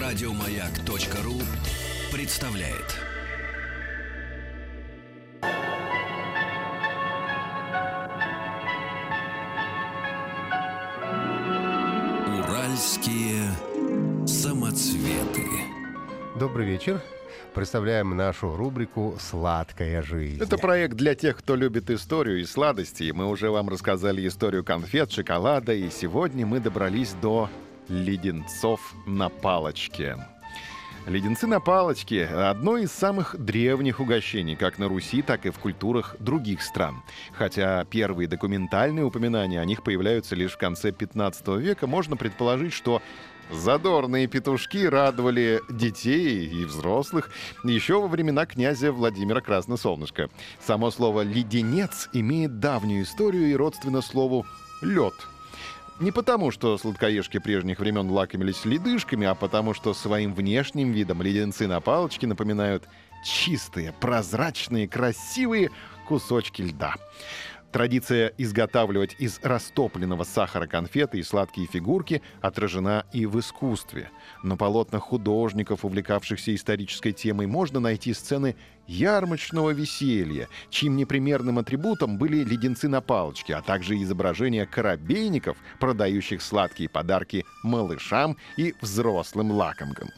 Радиомаяк.ру представляет. Уральские самоцветы. Добрый вечер. Представляем нашу рубрику «Сладкая жизнь». Это проект для тех, кто любит историю и сладости. Мы уже вам рассказали историю конфет, шоколада, и сегодня мы добрались до леденцов на палочке. Леденцы на палочке – одно из самых древних угощений как на Руси, так и в культурах других стран. Хотя первые документальные упоминания о них появляются лишь в конце 15 века, можно предположить, что Задорные петушки радовали детей и взрослых еще во времена князя Владимира Красносолнышко. Само слово «леденец» имеет давнюю историю и родственно слову «лед». Не потому, что сладкоежки прежних времен лакомились ледышками, а потому, что своим внешним видом леденцы на палочке напоминают чистые, прозрачные, красивые кусочки льда. Традиция изготавливать из растопленного сахара конфеты и сладкие фигурки отражена и в искусстве. На полотнах художников, увлекавшихся исторической темой, можно найти сцены ярмарочного веселья, чьим непримерным атрибутом были леденцы на палочке, а также изображения корабейников, продающих сладкие подарки малышам и взрослым лакомкам.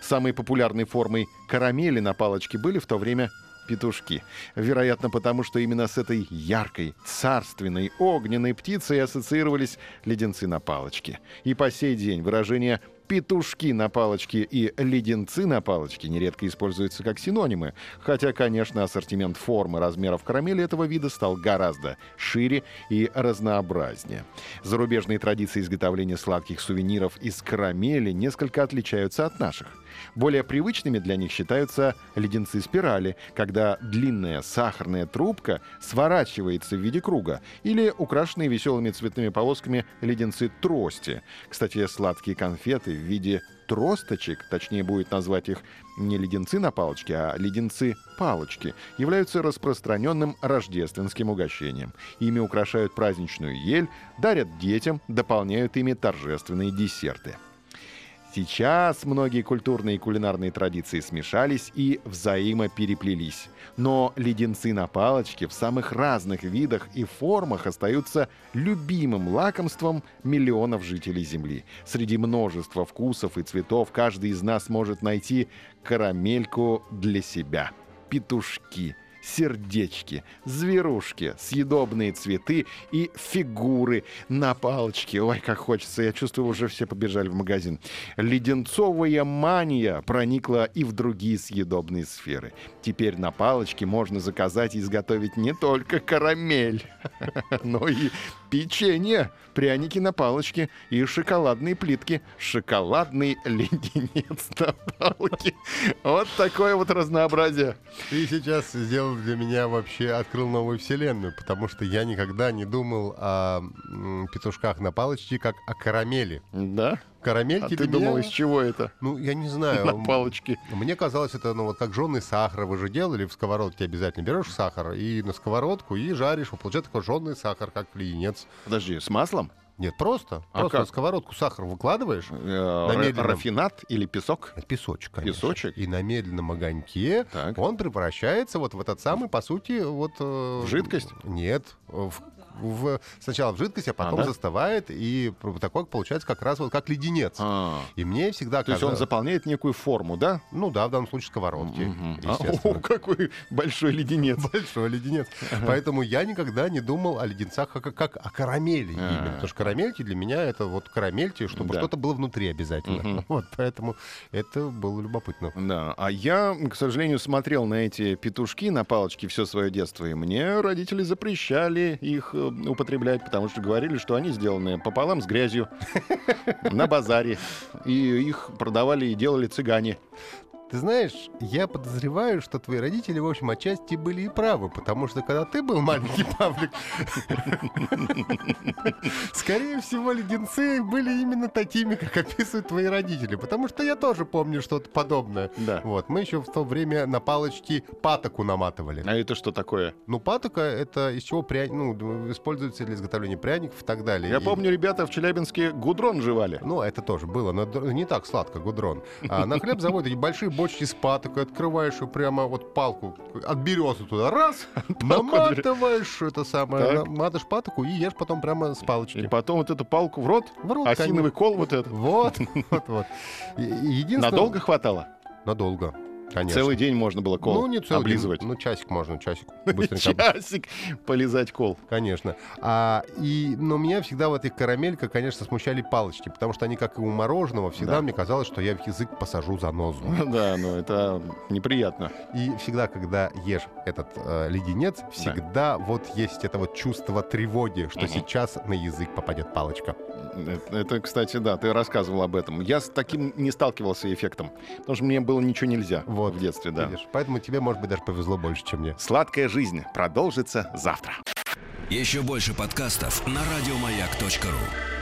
Самой популярной формой карамели на палочке были в то время петушки. Вероятно, потому что именно с этой яркой, царственной, огненной птицей ассоциировались леденцы на палочке. И по сей день выражение петушки на палочке и леденцы на палочке нередко используются как синонимы, хотя, конечно, ассортимент формы размеров карамели этого вида стал гораздо шире и разнообразнее. Зарубежные традиции изготовления сладких сувениров из карамели несколько отличаются от наших. Более привычными для них считаются леденцы спирали, когда длинная сахарная трубка сворачивается в виде круга, или украшенные веселыми цветными полосками леденцы трости. Кстати, сладкие конфеты виде тросточек, точнее будет назвать их не леденцы на палочке, а леденцы-палочки, являются распространенным рождественским угощением. Ими украшают праздничную ель, дарят детям, дополняют ими торжественные десерты. Сейчас многие культурные и кулинарные традиции смешались и взаимопереплелись. Но леденцы на палочке в самых разных видах и формах остаются любимым лакомством миллионов жителей Земли. Среди множества вкусов и цветов каждый из нас может найти карамельку для себя. Петушки – сердечки, зверушки, съедобные цветы и фигуры на палочке. Ой, как хочется, я чувствую, уже все побежали в магазин. Леденцовая мания проникла и в другие съедобные сферы. Теперь на палочке можно заказать и изготовить не только карамель, но и печенье, пряники на палочке и шоколадные плитки. Шоколадный леденец на палке. Вот такое вот разнообразие. Ты сейчас сделал для меня вообще открыл новую вселенную, потому что я никогда не думал о петушках на палочке как о карамели. Да? Карамельки а ты меня... думал, из чего это? Ну, я не знаю. На палочке. Мне казалось, это ну вот как жженый сахар. Вы же делали в сковородке обязательно. Берешь сахар и на сковородку и жаришь. Получается такой жженый сахар, как леденец. Подожди, с маслом? Нет, просто. А просто как? сковородку сахар выкладываешь. Э, на медленном- Рафинат или песок? Песочек, конечно. Песочек? И на медленном огоньке Так. он превращается вот в этот самый, по сути, вот... э, В жидкость? Нет. В, в- сначала в жидкость, а потом да? застывает, и такой получается как раз вот как леденец. А, И мне всегда То есть он заполняет некую форму, да? Ну да, в данном случае сковородки. А, о, какой большой леденец. Большой леденец. Поэтому я никогда не думал о леденцах как, как о карамели А. именно. Потому что карамельки для меня это вот карамельки, чтобы Да. что-то было внутри обязательно. Вот, поэтому это было любопытно. Да, а я, к сожалению, смотрел на эти петушки на палочке все свое детство, и мне родители запрещали их э, употреблять, потому что говорили, что они сделаны пополам с грязью на базаре, и их продавали и делали цыгане. Ты знаешь, я подозреваю, что твои родители, в общем, отчасти были и правы, потому что когда ты был маленький Павлик, скорее всего, леденцы были именно такими, как описывают твои родители, потому что я тоже помню что-то подобное. Да. Вот, мы еще в то время на палочки патоку наматывали. А это что такое? Ну, патока — это из чего пря... ну, используется для изготовления пряников и так далее. Я И- помню, ребята в Челябинске гудрон жевали. Ну, это тоже было, но не так сладко, гудрон. А на хлеб заводят такие большие бочки с патокой, открываешь и прямо вот палку от березы туда, раз, наматываешь это самое, наматываешь патоку и ешь потом прямо с И палочки. потом вот эту палку в рот, В рот, осиновый кол вот этот. Вот, вот, вот. И- и Единственное... Надолго хватало? Надолго, конечно. Целый день можно было кол Ну, не целый день, облизывать. Ну, часик можно, часик. Быстренько Часик полезать кол. Конечно. А, и, но меня всегда в этих карамельках, конечно, смущали палочки, потому что они, как и у мороженого, всегда Да. мне казалось, что я в язык посажу занозу. Да, ну это неприятно. И всегда, когда ешь этот э, леденец, всегда вот есть это вот чувство тревоги, что Мгм. сейчас на язык попадет палочка. Это, это, кстати, да, ты рассказывал об этом. Я с таким не сталкивался эффектом, потому что мне было ничего нельзя Вот, в детстве, да. Видишь? Поэтому тебе, может быть, даже повезло больше, чем мне. Сладкая жизнь продолжится завтра. Еще больше подкастов на радиомаяк.ру.